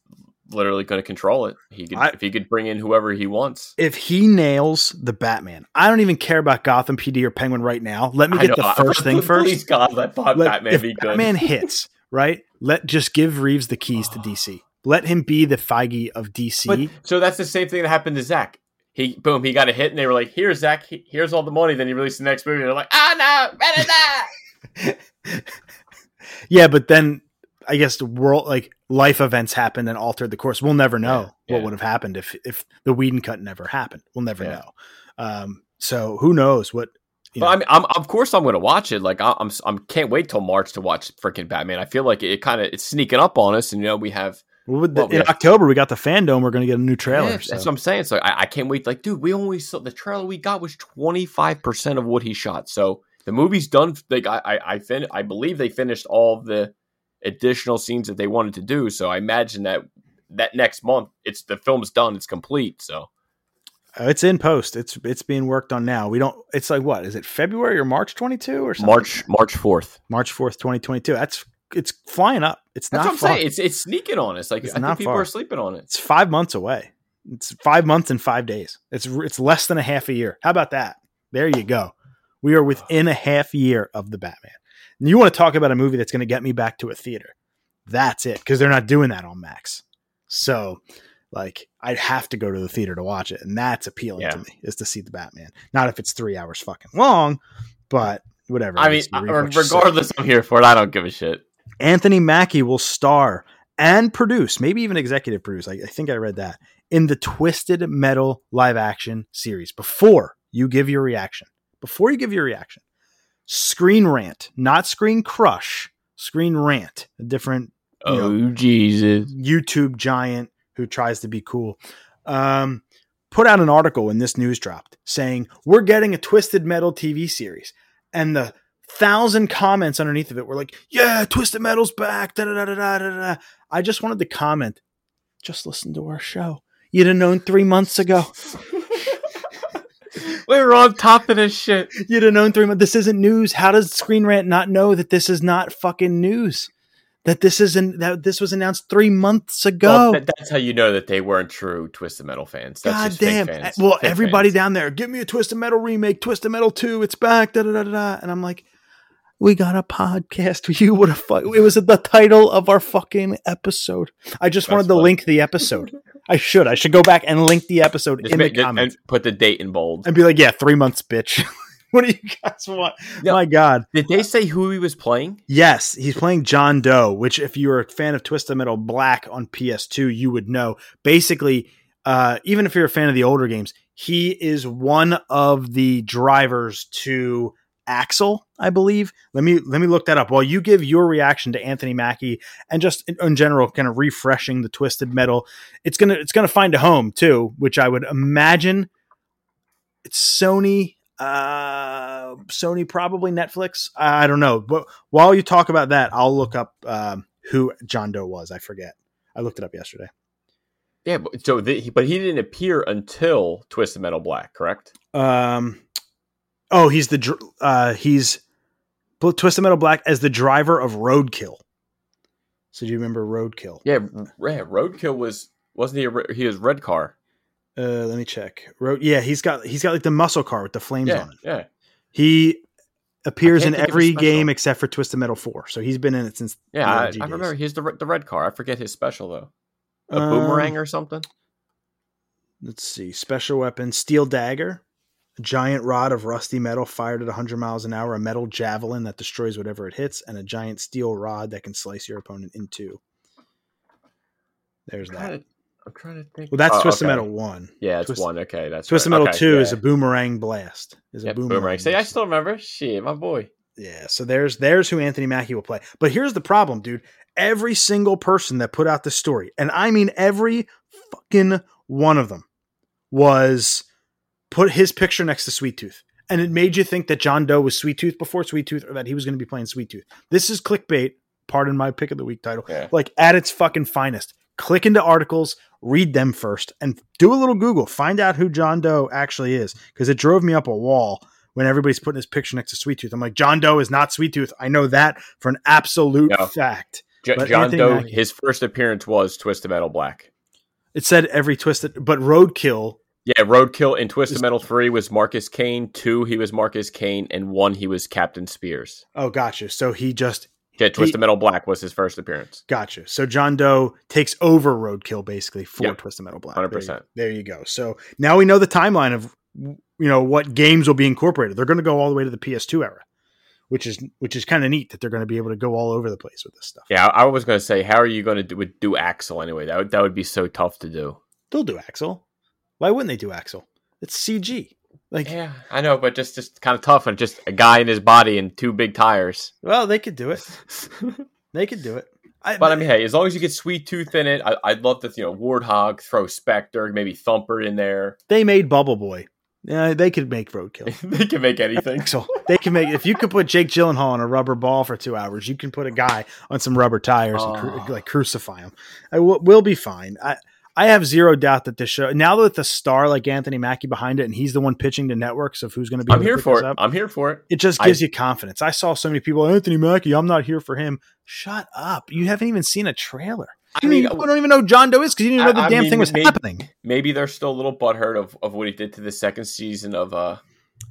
literally going to control it. He could I- if he could bring in whoever he wants. If he nails the Batman, I don't even care about Gotham PD or Penguin right now. Let me get the first thing first. Please God, let Bob Let- Batman be good. Batman hits right, let just give Reeves the keys to DC. Let him be the Feige of DC. But, so that's the same thing that happened to Zach. He boom, he got a hit, and they were like, "Here's Zach. Here's all the money." Then he released the next movie, and they're like, "Ah no, better that." Yeah, but then I guess the world like life events happened and altered the course. We'll never know Yeah, what yeah. would have happened if if the Whedon cut never happened. We'll never Yeah. know. Um, so who knows what? But know, I mean, I'm, of course, I'm going to watch it. Like, I- I'm, I'm can't wait till March to watch freaking Batman. I feel like it, kind of it's sneaking up on us, and you know, we have Well, the- well, in. October we got the FanDome. We're going to get a new trailer. Yeah, so. That's what I'm saying. So I, I can't wait. Like, dude, we only saw the trailer we got was 25 percent of what he shot. So the movie's done. Like, I, I, I, fin- I believe they finished all the additional scenes that they wanted to do. So I imagine that that next month, it's the film's done. It's complete. So Uh, it's in post. It's it's being worked on now. We don't. It's like what is it? February or March 22 or something? March, March 4th. March 4th, 2022. That's it's flying up. It's That's not I'm far. saying. It's it's sneaking on us. Like It's I not think people far. are sleeping on it. It's five months away. It's five months and five days. It's it's less than a half a year. How about that? There you go. We are within a half year of the Batman. You want to talk about a movie that's going to get me back to a theater? That's it because they're not doing that on Max. So, like, I'd have to go to the theater to watch it, and that's appealing Yeah. to me is to see the Batman. Not if it's three hours fucking long, but whatever. I mean, so- uh, regardless, I'm here for it. I don't give a shit. Anthony Mackie will star and produce, maybe even executive produce. I, I think I read that in the Twisted Metal live action series. Before you give your reaction, before you give your reaction, Screen Rant, not Screen Crush, Screen Rant, a different you know, Oh Jesus! YouTube giant who tries to be cool, um, put out an article when this news dropped saying we're getting a Twisted Metal TV series, and the thousand comments underneath of it were like, "Yeah, Twisted Metal's back." Da da da da da. da." I just wanted to comment, just listen to our show. You'd have known three months ago. We were on top of this shit. You'd have known three months. This isn't news. How does Screen Rant not know that this is not fucking news? That this isn't that this was announced three months ago. Well, that, that's how you know that they weren't true Twisted Metal fans. That's God just fake damn. fans. Well, Fake everybody fans. down there, give me a Twisted Metal remake, Twisted Metal 2, it's back, da da da da. da. And I'm like, we got a podcast. You would have fuck. It was the title of our fucking episode. I just wanted That's to funny. link the episode. I should. I should go back and link the episode Just in make- the comments and put the date in bold. and be like, yeah, three months, bitch. what do you guys want? Yeah. My God. Did they say who he was playing? Yes, he's playing John Doe, which if you're a fan of Twisted Metal Black on PS2, you would know. Basically, uh, even if you're a fan of the older games, he is one of the drivers to Axel, I believe. Let me let me look that up while you give your reaction to Anthony Mackie and just in, in general, kind of refreshing the Twisted Metal. It's gonna it's gonna find a home too, which I would imagine it's Sony uh sony probably netflix i don't know but while you talk about that i'll look up um who John Doe was. I forget. I looked it up yesterday. Yeah, but, so the, but he didn't appear until Twisted Metal Black, correct? Um, oh, he's the uh, he's Twisted Metal Black as the driver of Roadkill. So do you remember Roadkill? Yeah, yeah. Roadkill was wasn't he? A, he was red car. Uh, let me check. Road. Yeah, he's got he's got like the muscle car with the flames Yeah, on it. yeah. He appears in can't think of every game except for Twisted Metal Four. So he's been in it since. Yeah, I, I remember he's the the red car. I forget his special though. A Um, boomerang or something. Let's see. Special weapon: steel dagger, a giant rod of rusty metal fired at 100 miles an hour, a metal javelin that destroys whatever it hits, and a giant steel rod that can slice your opponent in two. There's I'm that. to, I'm trying to think. Well, that's Oh, Twisted okay. Metal One. Yeah, it's Twist- one. Okay, that's Twisted right. Metal Okay, Two yeah. is a boomerang blast. Is a Yep, boomerang. boomerang. See, I still remember. Shit, my boy. Yeah, so there's there's who Anthony Mackie will play. But here's the problem, dude. Every single person that put out the story, and I mean every fucking one of them, was put his picture next to Sweet Tooth. And it made you think that John Doe was Sweet Tooth before Sweet Tooth or that he was going to be playing Sweet Tooth. This is clickbait, pardon my pick of the week title, Yeah. like at its fucking finest. Click into articles, read them first, and do a little Google. Find out who John Doe actually is, because it drove me up a wall when everybody's putting his picture next to Sweet Tooth. I'm like, John Doe is not Sweet Tooth. I know that for an absolute No. fact. J- John Anthony Doe. Mackie- His first appearance was Twisted Metal Black. It said every twisted, but Roadkill. Yeah, Roadkill in Twisted Metal three was Marcus Kane. Two, he was Marcus Kane, and one, he was Captain Spears. Oh, gotcha. So he just Yeah, Twisted Metal Black was his first appearance. Gotcha. So John Doe takes over Roadkill basically for Yep. Twisted Metal Black. 100%. There you, there you go. So now we know the timeline of you know what games will be incorporated. They're going to go all the way to the PS2 era, which is which is kind of neat that they're going to be able to go all over the place with this stuff. Yeah, I I was going to say, how are you going to do, do Axel anyway? That would, that would be so tough to do. They'll do Axel. Why wouldn't they do Axel? It's CG. Like, Yeah, I know, but just just kind of tough and just a guy in his body and two big tires. well, they could do it. They could do it. I, But I mean, hey, as long as you get Sweet Tooth in it, I, I'd love to, you know, Warthog, throw Spectre, maybe Thumper in there. they made Bubble Boy. Yeah, they could make Roadkill. they can make anything. Axel. They can make if you could put Jake Gyllenhaal on a rubber ball for two hours, you can put a guy on some rubber tires and cru- Oh. like crucify him. I w- we'll be fine. I I have zero doubt that this show now that the star like Anthony Mackie behind it and he's the one pitching to networks of who's going to be. I'm here for it. up, I'm here for it. it just I- gives you confidence. I saw so many people. Anthony Mackie, I'm not here for him. Shut up! You haven't even seen a trailer. I mean, don't, don't even know who John Doe is because you didn't know the I damn mean, thing was maybe- happening. maybe they're still a little butthurt of, of what he did to the second season of uh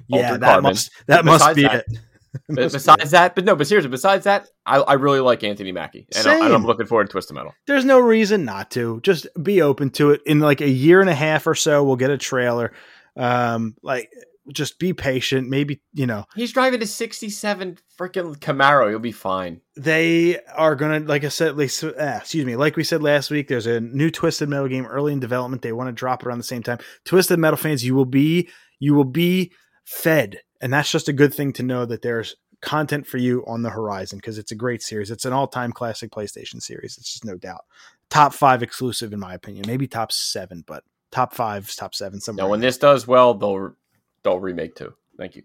Yeah, that Carbon. must that But must be that- it. But besides that, but no, but seriously, besides that, I, I really like Anthony Mackie, and, I, and I'm looking forward to Twisted Metal. there's no reason not to. Just be open to it. In like a year and a half or so, we'll get a trailer. Um, like just be patient. Maybe you know He's driving a '67 freaking Camaro. You'll be fine. they are gonna, like I said, like, ah, excuse me, like we said last week. There's a new Twisted Metal game early in development. They want to drop it around the same time. Twisted Metal fans, you will be you will be fed, and that's just a good thing to know that there's content for you on the horizon because it's a great series. It's an all time classic PlayStation series. It's just no doubt top five exclusive in my opinion. Maybe top seven, but top five, top seven somewhere. Now, when this does well, they'll they'll remake too. Thank you.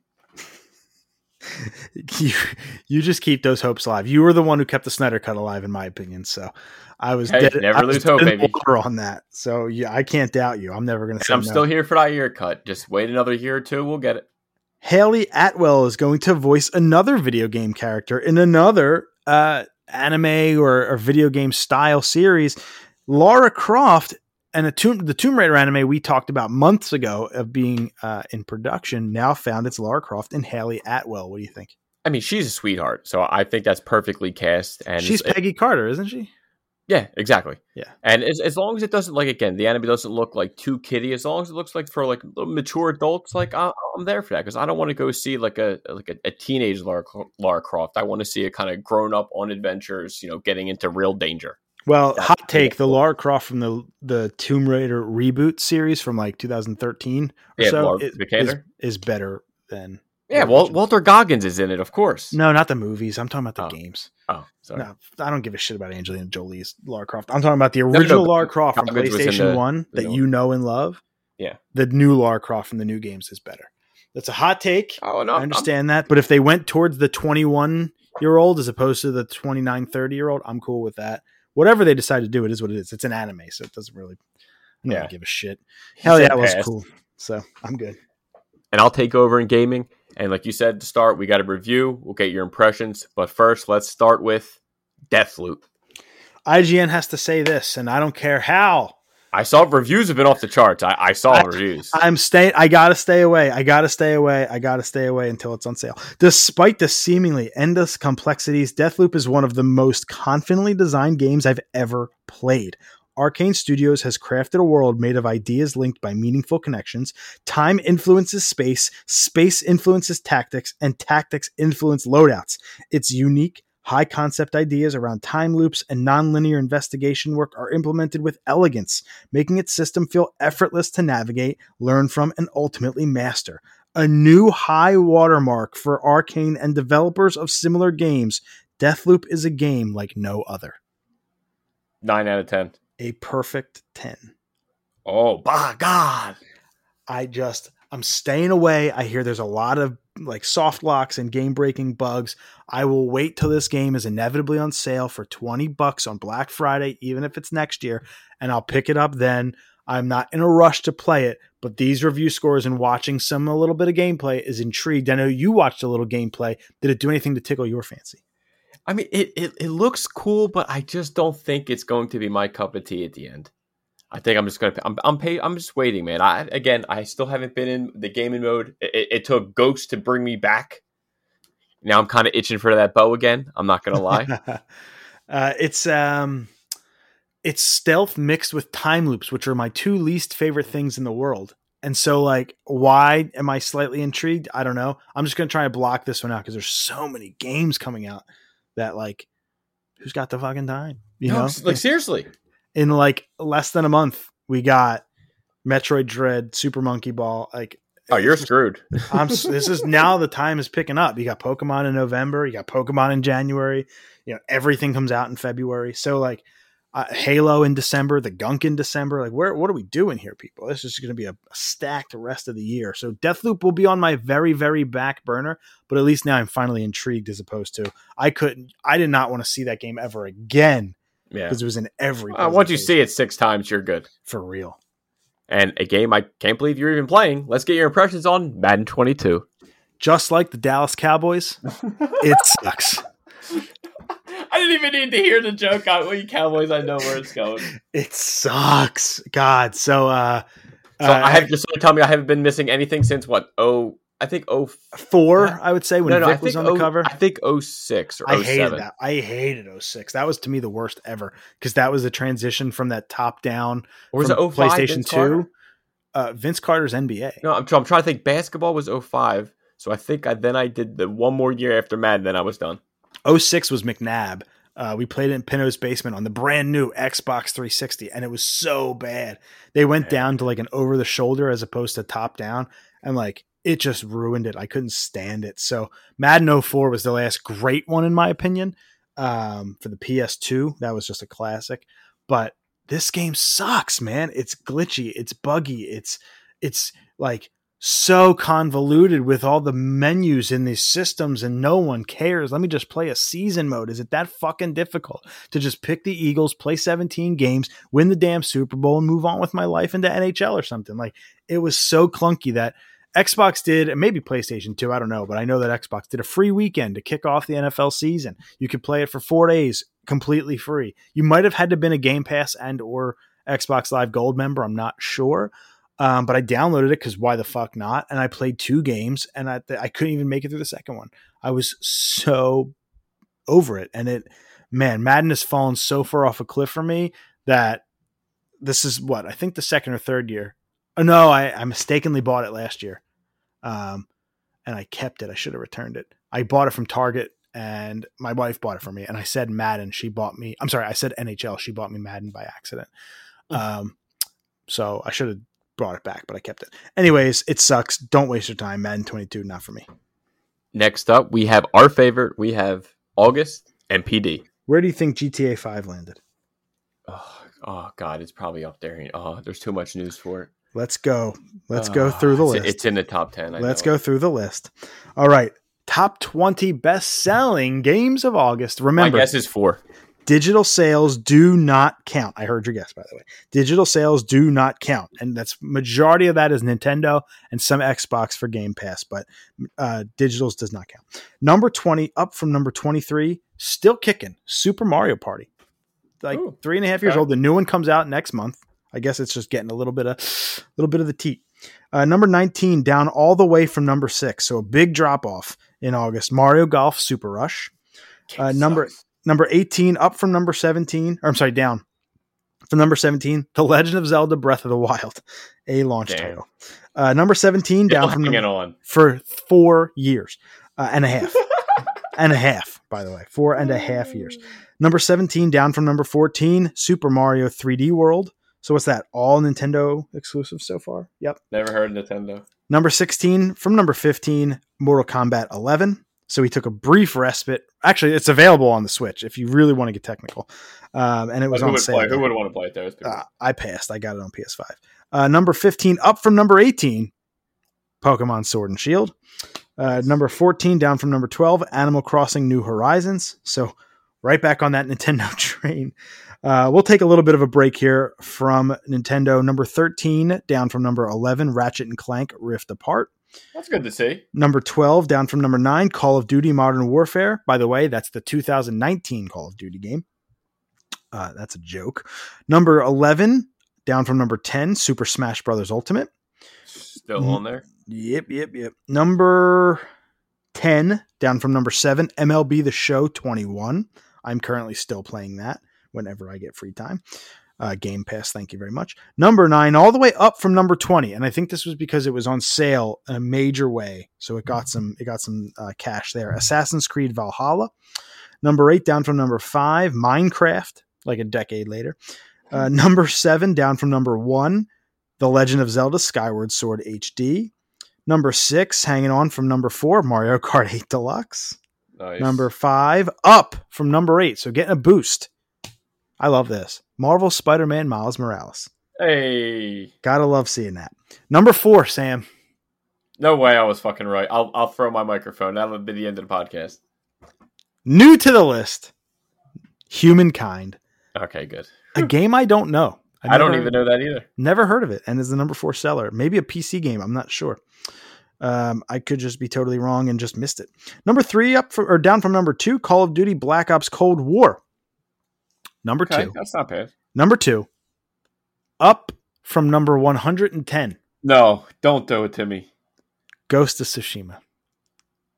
you you just keep those hopes alive. You were the one who kept the Snyder cut alive, in my opinion. So I was Hey, dead, never I lose hope, baby. on that. So yeah, I can't doubt you. I'm never going to say I'm no. still here for that year cut. Just wait another year or two. We'll get it. Hayley Atwell is going to voice another video game character in another uh, anime or, or video game style series. Lara Croft and a tomb, the Tomb Raider anime we talked about months ago of being uh, in production now found its Lara Croft and Hayley Atwell. What do you think? I mean, she's a sweetheart, so I think that's perfectly cast. And She's Peggy Carter, isn't she? Yeah, exactly. Yeah. and as, as long as it doesn't like again, the anime doesn't look like too kiddie. As long as it looks like for like mature adults, like I, I'm there for that because I don't want to go see like a like a, a teenage Lara, Lara Croft. I want to see a kind of grown up on adventures, you know, getting into real danger. Well, That's hot take: the cool. Lara Croft from the the Tomb Raider reboot series from like 2013 or Yeah, so is, is better than Yeah, Wal- Walton Goggins is in it, of course. No, not the movies. I'm talking about the Oh. games. Oh, sorry. No, I don't give a shit about Angelina Jolie's Lara Croft. I'm talking about the no, original but Lara Croft from Goggins PlayStation the- One the that you know and love. Yeah. the new Lara Croft from the new games is better. That's a hot take. Oh no, I understand that, but if they went towards the 21 year old as opposed to the 29, 30 year old, I'm cool with that. Whatever they decide to do, it is what it is. It's an anime, so it doesn't really, Yeah. give a shit. Hell said yeah, it was cool. So I'm good. and I'll take over in gaming. And like you said to start, we got a review. We'll get your impressions. But first, let's start with Deathloop. IGN has to say this, and I don't care how. I saw reviews have been off the charts. I, I saw I- reviews. I'm staying. I gotta stay away. I gotta stay away. I gotta stay away until it's on sale. Despite the seemingly endless complexities, Deathloop is one of the most confidently designed games I've ever played. Arkane Studios has crafted a world made of ideas linked by meaningful connections. Time influences space, space influences tactics, and tactics influence loadouts. Its unique, high concept ideas around time loops and nonlinear investigation work are implemented with elegance, making its system feel effortless to navigate, learn from, and ultimately master. A new high watermark for Arkane and developers of similar games. Deathloop is a game like no other. Nine out of ten. A perfect 10. Oh, by God. I just I'm staying away. I hear there's a lot of like soft locks and game breaking bugs. I will wait till this game is inevitably on sale for 20 bucks on Black Friday, even if it's next year, and I'll pick it up then. I'm not in a rush to play it, but these review scores and watching some a little bit of gameplay is intrigued. I know you watched a little gameplay. Did it do anything to tickle your fancy? I mean, it, it, it looks cool, but I just don't think it's going to be my cup of tea at the end. I think I'm just gonna. I'm I'm pay, I'm just waiting, man. I again, I still haven't been in the gaming mode. It, it, it took Ghost to bring me back. Now I'm kind of itching for that bow again. I'm not gonna lie. uh, it's um, it's stealth mixed with time loops, which are my two least favorite things in the world. And so, like, why am I slightly intrigued? I don't know. I'm just gonna try to block this one out because there's so many games coming out that, like, who's got the fucking time? You no, know, like seriously. in like less than a month, we got Metroid Dread, Super Monkey Ball. Like, Oh, you're screwed. I'm this is now the time is picking up. You got Pokemon in November, you got Pokemon in January, you know, everything comes out in February. So like uh, Halo in December, the Gunk in December. Like where what are we doing here people? This is going to be a, a stacked rest of the year. So Deathloop will be on my very very back burner, but at least now I'm finally intrigued as opposed to I couldn't I did not want to see that game ever again Yeah. because it was in every Uh, once you see it six times, you're good. for real. And a game I can't believe you're even playing. Let's get your impressions on Madden 22. Just like the Dallas Cowboys, it sucks. I didn't even need to hear the joke. I, well, you Cowboys, I know where it's going. It sucks. God. So uh So uh, I have just so tell me I haven't been missing anything since what? Oh, I think oh four, I would say, when no, no, Vick was on the oh- cover. I think oh six or I hated that. I hated oh six. That was to me the worst ever because that was the transition from that top down Or was it from 05 PlayStation Vince 2. Carter? Uh, Vince Carter's NBA. No, I'm, I'm trying to think. Basketball was 05. So I think I, then I did the one more year after Madden, then I was done. 06 was McNabb. Uh, we played it in Pino's basement on the brand new Xbox 360, and it was so bad. They went down to like an over the shoulder as opposed to top down, and like it just ruined it. I couldn't stand it. So Madden 04 was the last great one in my opinion. Um, for the PS2, that was just a classic. But this game sucks, man. It's glitchy, it's buggy, it's it's like so convoluted with all the menus in these systems and no one cares. Let me just play a season mode. Is it that fucking difficult to just pick the Eagles, play 17 games, win the damn Super Bowl, and move on with my life into NHL or something? Like it was so clunky that Xbox did, and maybe PlayStation too, I don't know, but I know that Xbox did a free weekend to kick off the NFL season. You could play it for four days completely free. You might have had to been a Game Pass and or Xbox Live Gold member. I'm not sure. Um, but I downloaded it because why the fuck not? And I played two games, and I I couldn't even make it through the second one. I was so over it, and it man, Madden has fallen so far off a cliff for me that this is what I think the second or third year. Oh no, I, I mistakenly bought it last year, um, and I kept it. I should have returned it. I bought it from Target, and my wife bought it for me. And I said Madden. She bought me. I'm sorry, I said NHL. She bought me Madden by accident. Um, so I should have brought it back, but I kept it. Anyways, it sucks. Don't waste your time. Madden 22, not for me. Next up, we have our favorite. We have August NPD. Where do you think GTA 5 landed? Oh, oh God, it's probably up there. Oh, there's too much news for it. Let's go. Let's go Oh, through the it's- list. It's in the top ten. I Let's know go through the list. All right. top 20 best selling games of August. Remember, My guess is four. Digital sales do not count. I heard your guess, by the way. Digital sales do not count. And that's majority of that is Nintendo and some Xbox for Game Pass, but uh, digitals does not count. Number 20, up from number 23, still kicking Super Mario Party. Like Ooh, three and a half years okay. old. The new one comes out next month. I guess it's just getting a little bit of a little bit of the teat. Uh, number 19 down all the way from number six. So a big drop off in August. Mario Golf Super Rush. Uh, number number 18 up from number 17 or i'm sorry down from number 17 the legend of zelda breath of the wild a launch Damn. title. Uh, number 17 down from number, for four years uh, and a half. And a half by the way four and a half years. Number 17 down from number 14 super mario 3d world. So what's that all nintendo exclusive so far? Yep. Never heard of Nintendo. Number 16 from number 15, Mortal Kombat 11. So we took a brief respite. Actually, it's available on the Switch if you really want to get technical. Um, and it was who on would sale. play? Who would want to play it? People. Uh, I passed. I got it on PS5. Uh, number 15, up from number 18, Pokemon Sword and Shield. Uh, number 14, down from number 12, Animal Crossing New Horizons. So right back on that Nintendo train. Uh, we'll take a little bit of a break here from Nintendo. Number 13, down from number 11, Ratchet and Clank Rift Apart. That's good to see. Number 12, down from number 9, Call of Duty Modern Warfare. By the way, that's the 2019 Call of Duty game. Uh, that's a joke. Number 11, down from number 10, Super Smash Brothers Ultimate. Still on there. Yep, yep, yep. Number 10, down from number 7, MLB The Show 21. I'm currently still playing that whenever I get free time. Uh, Game Pass, thank you very much. Number 9, all the way up from number 20. And I think this was because it was on sale in a major way. So it got some it got some uh, cash there. Assassin's Creed Valhalla. Number 8 down from number 5, Minecraft, like a decade later. Uh, number 7 down from number 1, The Legend of Zelda Skyward Sword HD. Number six, hanging on from number four, Mario Kart 8 Deluxe. Nice. Number five, up from number eight. So getting a boost. I love this. Marvel Spider Man Miles Morales. Hey. Gotta love seeing that. Number four, Sam. No way I was fucking right. I'll I'll throw my microphone. That'll be the end of the podcast. New to the list, Humankind. Okay, good. A game I don't know. I've I don't even know that either. Never heard of it, and is the number four seller. Maybe a PC game. I'm not sure. Um, I could just be totally wrong and just missed it. Number three, up from, or down from number two, Call of Duty Black Ops Cold War. Number Okay, two. that's not bad. Number two, up from number 110, No, don't do it to me. Ghost of Tsushima.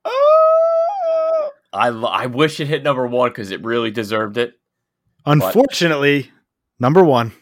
Oh, I I wish it hit number one because it really deserved it. Unfortunately, number one,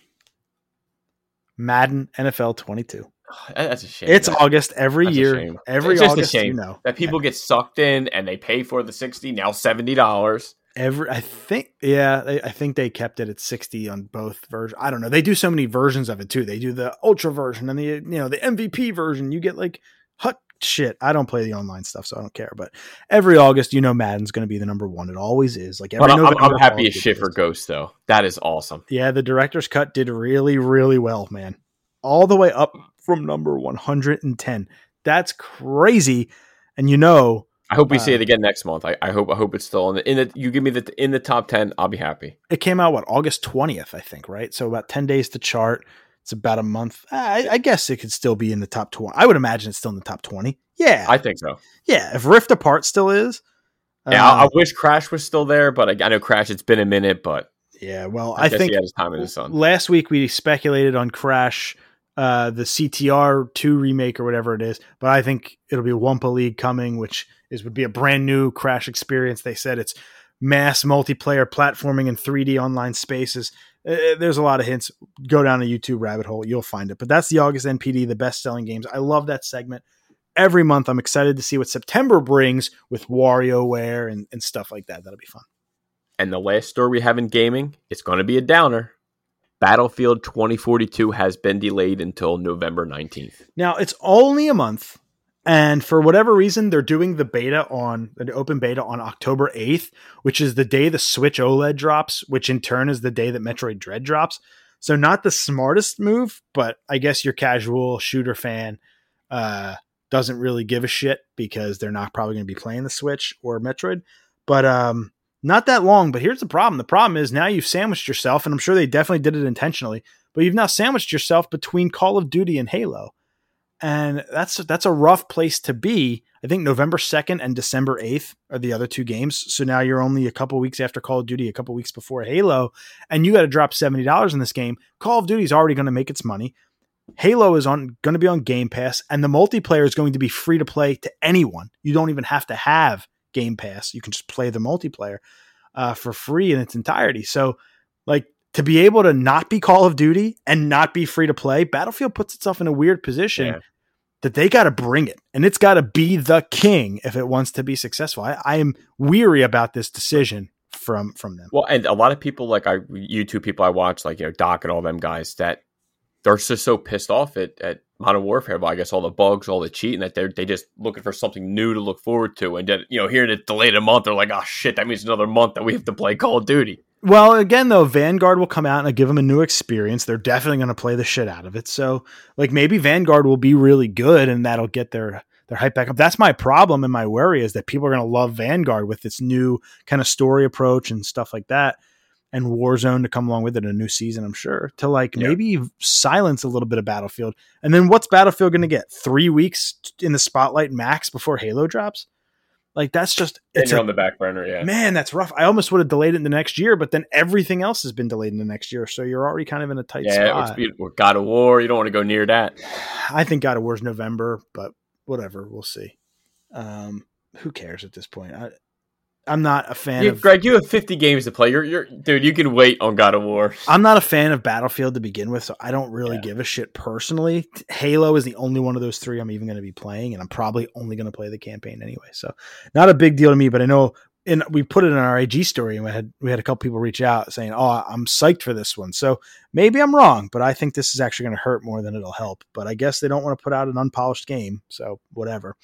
Madden NFL 22. That's a shame. It's That- August every That's year. Every It's just a August, you shame. know. that people get sucked in and they pay for the sixty now seventy dollars. Every, I think, yeah, they, I think they kept it at 60 on both versions. I don't know. They do so many versions of it too. They do the ultra version and the, you know, the MVP version. You get like hut shit. I don't play the online stuff, so I don't care. But every August, you know, Madden's going to be the number one. It always is. Like every But I'm, November, I'm happy as shit for. Ghost though. That is awesome. Yeah, the director's cut did really, really well, man. All the way up from number 110. That's crazy. And you know, I hope we see Uh, it again next month. I, I hope I hope it's still in the in the you give me the in the top ten. I'll be happy. it came out what August 20th, I think, right? So about 10 days to chart. It's about a month. I, I guess it could still be in the top 20. I would imagine it's still in the top 20. Yeah. I think so. yeah. If Rift Apart still is. Yeah, I, I wish Crash was still there, but I, I know Crash. It's been a minute, but yeah. Well, I, think he had his time in the sun. last week we speculated on Crash, uh, the CTR two remake or whatever it is, but I think it'll be Wumpa League coming, which is would be a brand new Crash experience. They said it's mass multiplayer platforming in 3D online spaces. Uh, there's a lot of hints. Go down a YouTube rabbit hole, you'll find it. But that's the August NPD, the best selling games. I love that segment. Every month, I'm excited to see what September brings with WarioWare and, and stuff like that. That'll be fun. And the last story we have in gaming, it's going to be a downer. Battlefield 2042 has been delayed until November 19th. Now it's only a month, and for whatever reason, they're doing the beta on the open beta on October eighth, which is the day the Switch OLED drops, which in turn is the day that Metroid Dread drops. So not the smartest move, but I guess your casual shooter fan uh, doesn't really give a shit because they're not probably going to be playing the Switch or Metroid. But um, not that long. But here's the problem: the problem is now you've sandwiched yourself, and I'm sure they definitely did it intentionally. But you've now sandwiched yourself between Call of Duty and Halo, and that's that's a rough place to be. I think November 2nd and December 8th are the other two games. So now you're only a couple weeks after Call of Duty, a couple weeks before Halo, and you got to drop $70 in this game. Call of Duty is already going to make its money. Halo is on going to be on Game Pass, and the multiplayer is going to be free to play to anyone. You don't even have to have Game Pass. You can just play the multiplayer uh, for free in its entirety. So, like to be able to not be Call of Duty and not be free to play, Battlefield puts itself in a weird position yeah. that they got to bring it, and it's got to be the king if it wants to be successful. I, I am weary about this decision from from them. Well, and a lot of people like I YouTube people I watch, like you know Doc and all them guys that they're just so pissed off at, at Modern Warfare, but I guess all the bugs, all the cheating that they're they just looking for something new to look forward to. And then, you know, hearing it delayed a month, they're like, oh shit, that means another month that we have to play Call of Duty. Well, again, though, Vanguard will come out and give them a new experience. They're definitely going to play the shit out of it. So, like, maybe Vanguard will be really good, and that'll get their their hype back up. That's my problem and my worry is that people are going to love Vanguard with its new kind of story approach and stuff like that and Warzone to come along with it, in a new season, I'm sure, to like maybe silence a little bit of Battlefield. And then what's Battlefield going to get? Three weeks in the spotlight max before Halo drops? Like that's just it's a, on the back burner, yeah. Man, that's rough. I almost would have delayed it in the next year, but then everything else has been delayed in the next year, so you're already kind of in a tight yeah, spot. Yeah, God of War. You don't want to go near that. I think God of War's November, but whatever, we'll see. Um, who cares at this point? I, I'm not a fan you, of Greg. You have 50 games to play. You're, you're, dude. You can wait on God of War. I'm not a fan of Battlefield to begin with, so I don't really yeah. give a shit personally. Halo is the only one of those three I'm even going to be playing, and I'm probably only going to play the campaign anyway. So not a big deal to me. But I know and we put it in our IG story, and we had we had a couple people reach out saying, "Oh, I'm psyched for this one." So maybe I'm wrong, but I think this is actually going to hurt more than it'll help. But I guess they don't want to put out an unpolished game, so whatever.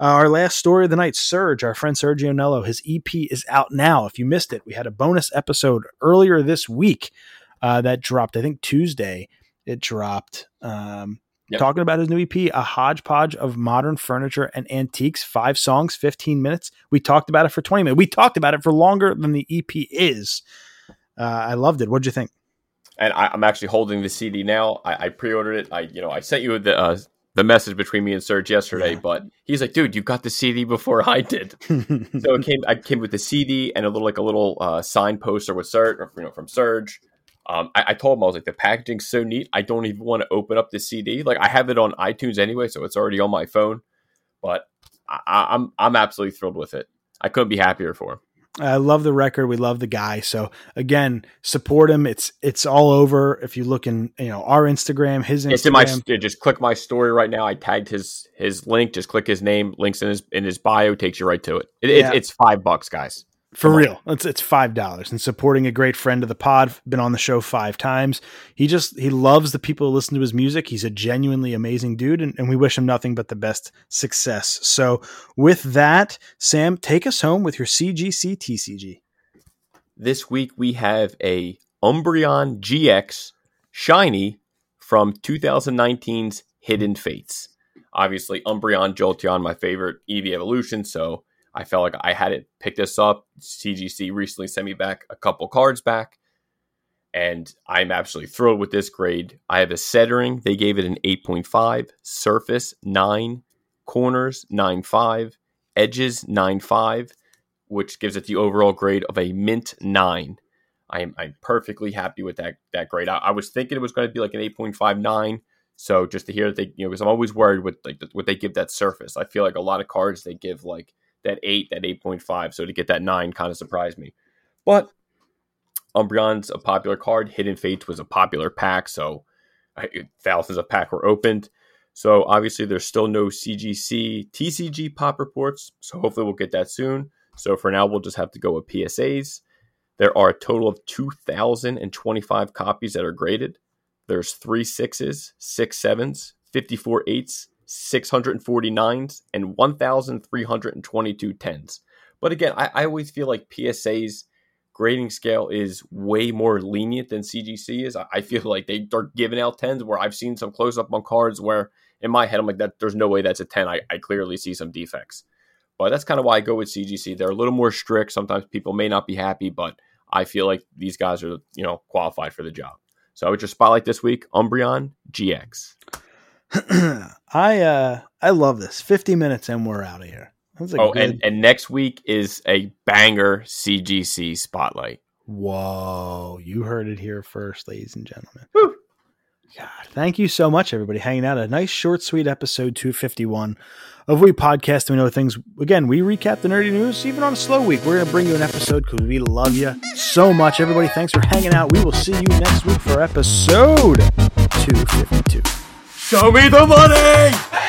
Uh, our last story of the night, Surge, our friend Sergio Nello, his EP is out now. If you missed it, we had a bonus episode earlier this week uh, that dropped. I think Tuesday it dropped. Um, Yep. Talking about his new EP, a hodgepodge of modern furniture and antiques, five songs, 15 minutes. We talked about it for 20 minutes. We talked about it for longer than the EP is. Uh, I loved it. What'd you think? And I, am actually holding the CD now. I, I, pre-ordered it. I, you know, I sent you the uh, the message between me and Serge yesterday, yeah. but he's like, "Dude, you got the CD before I did." so it came. I came with the CD and a little like a little uh, sign poster with Serge, you know, from Serge. Um, I, I, told him I was like, the packaging's so neat. I don't even want to open up the CD. Like I have it on iTunes anyway, so it's already on my phone. But I, I'm I'm absolutely thrilled with it. I couldn't be happier for him. I love the record. We love the guy. So again, support him. It's it's all over. If you look in, you know, our Instagram, his Instagram. It's in my just click my story right now. I tagged his his link. Just click his name. Links in his in his bio takes you right to it. it, yeah. it it's five bucks, guys. For real, it's it's five dollars and supporting a great friend of the pod. Been on the show five times. He just he loves the people who listen to his music. He's a genuinely amazing dude, and, and we wish him nothing but the best success. So, with that, Sam, take us home with your CGC TCG. This week we have a Umbreon GX shiny from 2019's Hidden Fates. Obviously, Umbreon Jolteon, my favorite Eevee evolution. So I felt like I had it pick this up. CGC recently sent me back a couple cards back, and I'm absolutely thrilled with this grade. I have a Settering. They gave it an 8.5, surface 9, corners 9.5, edges 9.5, which gives it the overall grade of a mint 9. I'm, I'm perfectly happy with that that grade. I, I was thinking it was going to be like an 8.59. So just to hear that they, you know, because I'm always worried with like what they give that surface. I feel like a lot of cards they give like that eight, that 8.5. So to get that nine kind of surprised me. But Umbreon's a popular card. Hidden Fates was a popular pack. So thousands of pack were opened. So obviously there's still no CGC, TCG pop reports. So hopefully we'll get that soon. So for now, we'll just have to go with PSAs. There are a total of 2,025 copies that are graded. There's three sixes, six sevens, 54 eights, 649s, and 1,322 tens. But again, I, I always feel like PSA's grading scale is way more lenient than CGC is. I, I feel like they are giving out tens where I've seen some close up on cards where in my head, I'm like that. There's no way that's a ten. I, I clearly see some defects, but that's kind of why I go with CGC. They're a little more strict. Sometimes people may not be happy, but I feel like these guys are you know qualified for the job. So I would just spotlight this week Umbreon GX. I uh I love this. 50 minutes and we're out of here. oh, good... and, and next week is a banger CGC spotlight. Whoa, you heard it here first, ladies and gentlemen. Woo. God, thank you so much, everybody, hanging out. A nice, short, sweet episode 251 of We Podcast. We know things. Again, we recap the nerdy news even on a slow week. We're going to bring you an episode because we love you so much. Everybody, thanks for hanging out. We will see you next week for episode 252. Show me the money!